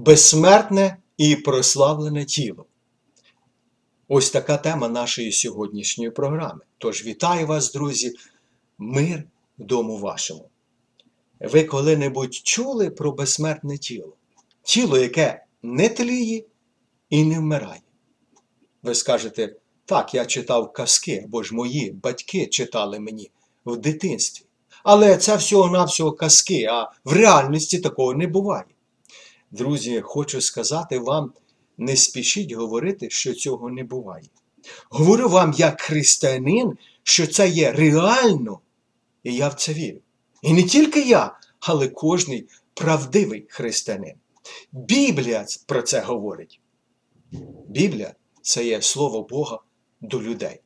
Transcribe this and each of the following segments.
безсмертне і прославлене тіло. Ось така тема нашої сьогоднішньої програми. Тож вітаю вас, друзі, мир дому вашому. Ви коли-небудь чули про безсмертне тіло? Тіло, яке не тліє і не вмирає. Ви скажете, так, я читав казки, або ж мої батьки читали мені в дитинстві. Але це всього-навсього казки, а в реальності такого не буває. Друзі, хочу сказати вам, не спішіть говорити, що цього не буває. Говорю вам, як християнин, що це є реально, і я в це вірю. І не тільки я, але кожний правдивий християнин. Біблія про це говорить. Біблія це є слово Бога до людей.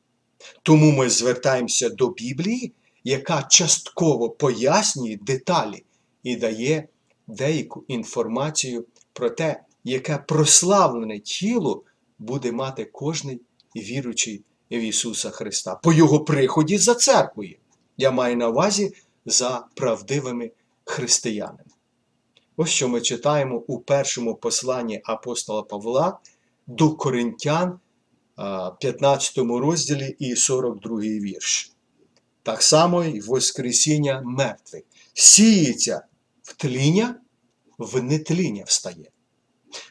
Тому ми звертаємося до Біблії, яка частково пояснює деталі і дає деяку інформацію про те, яке прославлене тіло буде мати кожний віруючий в Ісуса Христа по Його приході за церквою. Я маю на увазі за правдивими християнами. Ось що ми читаємо у першому посланні апостола Павла до Коринтян, 15 розділі і 42 вірш. Так само і Воскресіння мертвих. Сіється в тління, в нетління встає.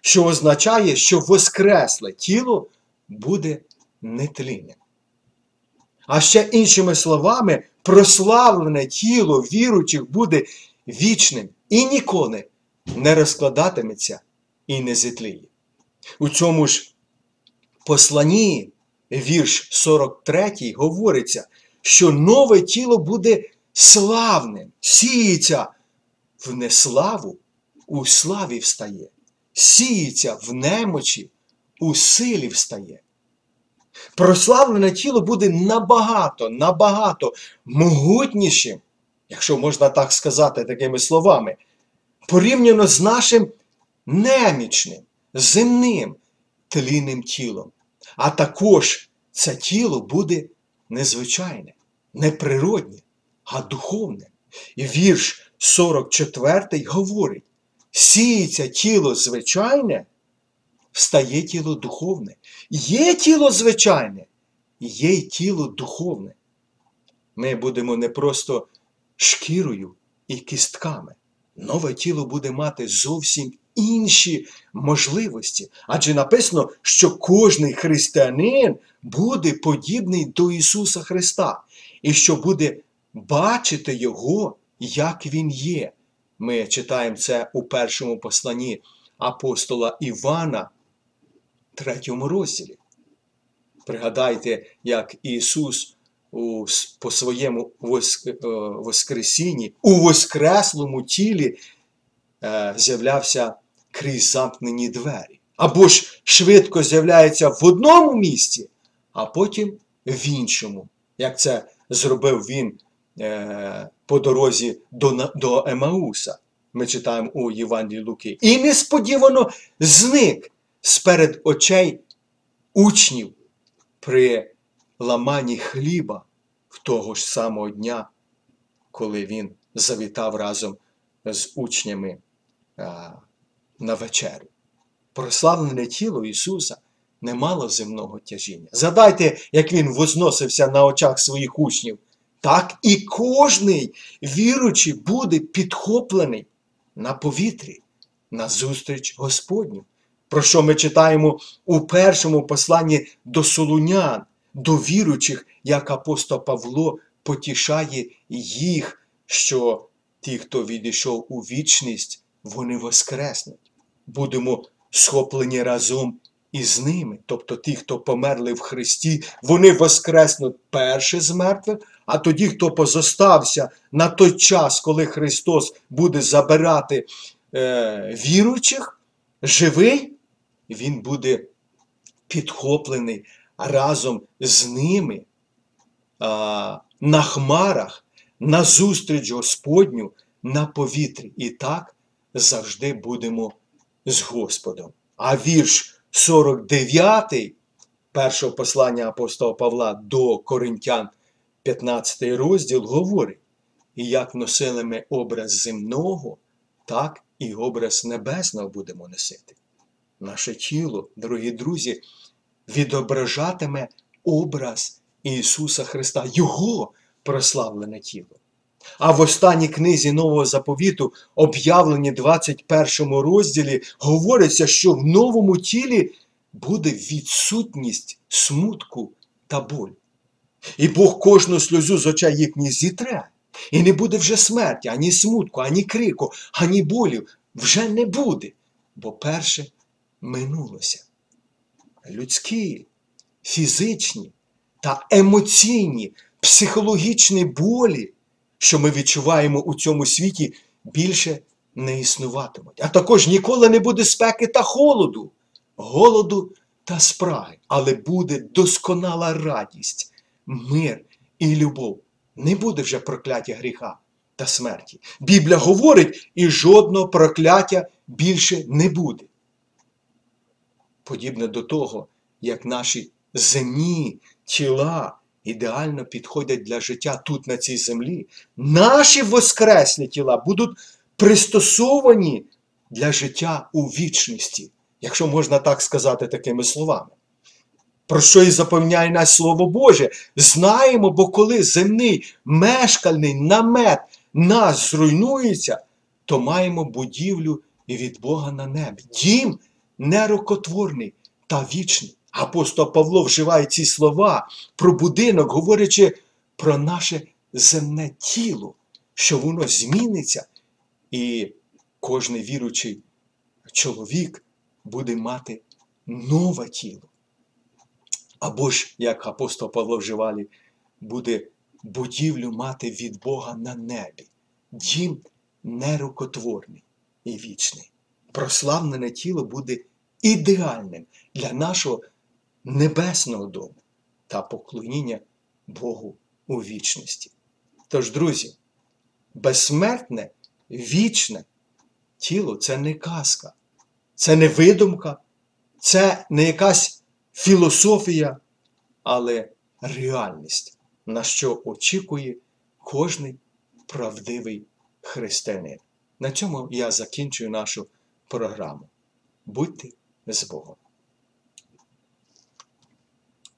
Що означає, що воскресле тіло буде нетлінним. А ще іншими словами, прославлене тіло віруючих буде вічним і ніколи не розкладатиметься і не зітліє. У цьому ж посланні, вірш 43, говориться, що нове тіло буде славним, сіється в неславу, у славі встає, сіється в немочі, у силі встає. Прославлене тіло буде набагато, набагато могутнішим, якщо можна так сказати такими словами, порівняно з нашим немічним, земним тлінним тілом. А також це тіло буде незвичайне, не природнє, а духовне. І вірш 44 говорить: сіється тіло звичайне, встає тіло духовне. Є тіло звичайне, є й тіло духовне. Ми будемо не просто шкірою і кістками. Нове тіло буде мати зовсім інші можливості. Адже написано, що кожний християнин буде подібний до Ісуса Христа, і що буде бачити Його, як Він є. Ми читаємо це у першому посланні апостола Івана, третьому розділі. Пригадайте, як Ісус у, по своєму воск, е, Воскресінні у Воскреслому тілі е, з'являвся крізь замкнені двері. Або ж швидко з'являється в одному місці, а потім в іншому, як це зробив він е, по дорозі до до Емауса. Ми читаємо у Євангелії Луки. І несподівано зник сперед очей учнів при ламанні хліба того ж самого дня, коли він завітав разом з учнями на вечерю. Прославлене тіло Ісуса не мало земного тяжіння. Згадайте, як Він возносився на очах своїх учнів. Так і кожний віруючий буде підхоплений на повітрі, на зустріч Господню. Про що ми читаємо у першому посланні до солунян, до віруючих, як апостол Павло потішає їх, що ті, хто відійшов у вічність, вони воскреснуть. Будемо схоплені разом із ними. Тобто ті, хто померли в Христі, вони воскреснуть перше з мертвих, а тоді, хто позостався на той час, коли Христос буде забирати е, віруючих, живий, Він буде підхоплений разом з ними а, на хмарах, на зустріч Господню, на повітрі. І так завжди будемо з Господом. А вірш 49 першого послання апостола Павла до Коринтян, 15 розділ, говорить: і як носили ми образ земного, так і образ небесного будемо носити. Наше тіло, дорогі друзі, відображатиме образ Ісуса Христа, Його прославлене тіло. А в останній книзі Нового заповіту, об'явленні 21 розділі, говориться, що в новому тілі буде відсутність смутку та боль. І Бог кожну сльозу з очей їхніх зітре. І не буде вже смерті, ані смутку, ані крику, ані болів. Вже не буде, бо перше минулося. Людські, фізичні та емоційні, психологічні болі, що ми відчуваємо у цьому світі, більше не існуватимуть. А також ніколи не буде спеки та холоду, голоду та спраги, але буде досконала радість, мир і любов. Не буде вже прокляття гріха та смерті. Біблія говорить, і жодного прокляття більше не буде. Подібне до того, як наші земні тіла ідеально підходять для життя тут, на цій землі, наші воскреслі тіла будуть пристосовані для життя у вічності, якщо можна так сказати такими словами. Про що і запевняє нас Слово Боже, знаємо, бо коли земний мешкальний намет нас зруйнується, то маємо будівлю і від Бога на небі. Дім нерукотворний та вічний. Апостол Павло вживає ці слова про будинок, говорячи про наше земне тіло, що воно зміниться, і кожен віручий чоловік буде мати нове тіло. Або ж, як апостол Павло вживали, буде будівлю мати від Бога на небі. Дім нерукотворний і вічний. Прославлене тіло буде ідеальним для нашого небесного дому та поклоніння Богу у вічності. Тож, друзі, безсмертне, вічне тіло це не казка, це не видумка, це не якась філософія, але реальність, на що очікує кожний правдивий християнин. На цьому я закінчую нашу програму. Будьте з Богом!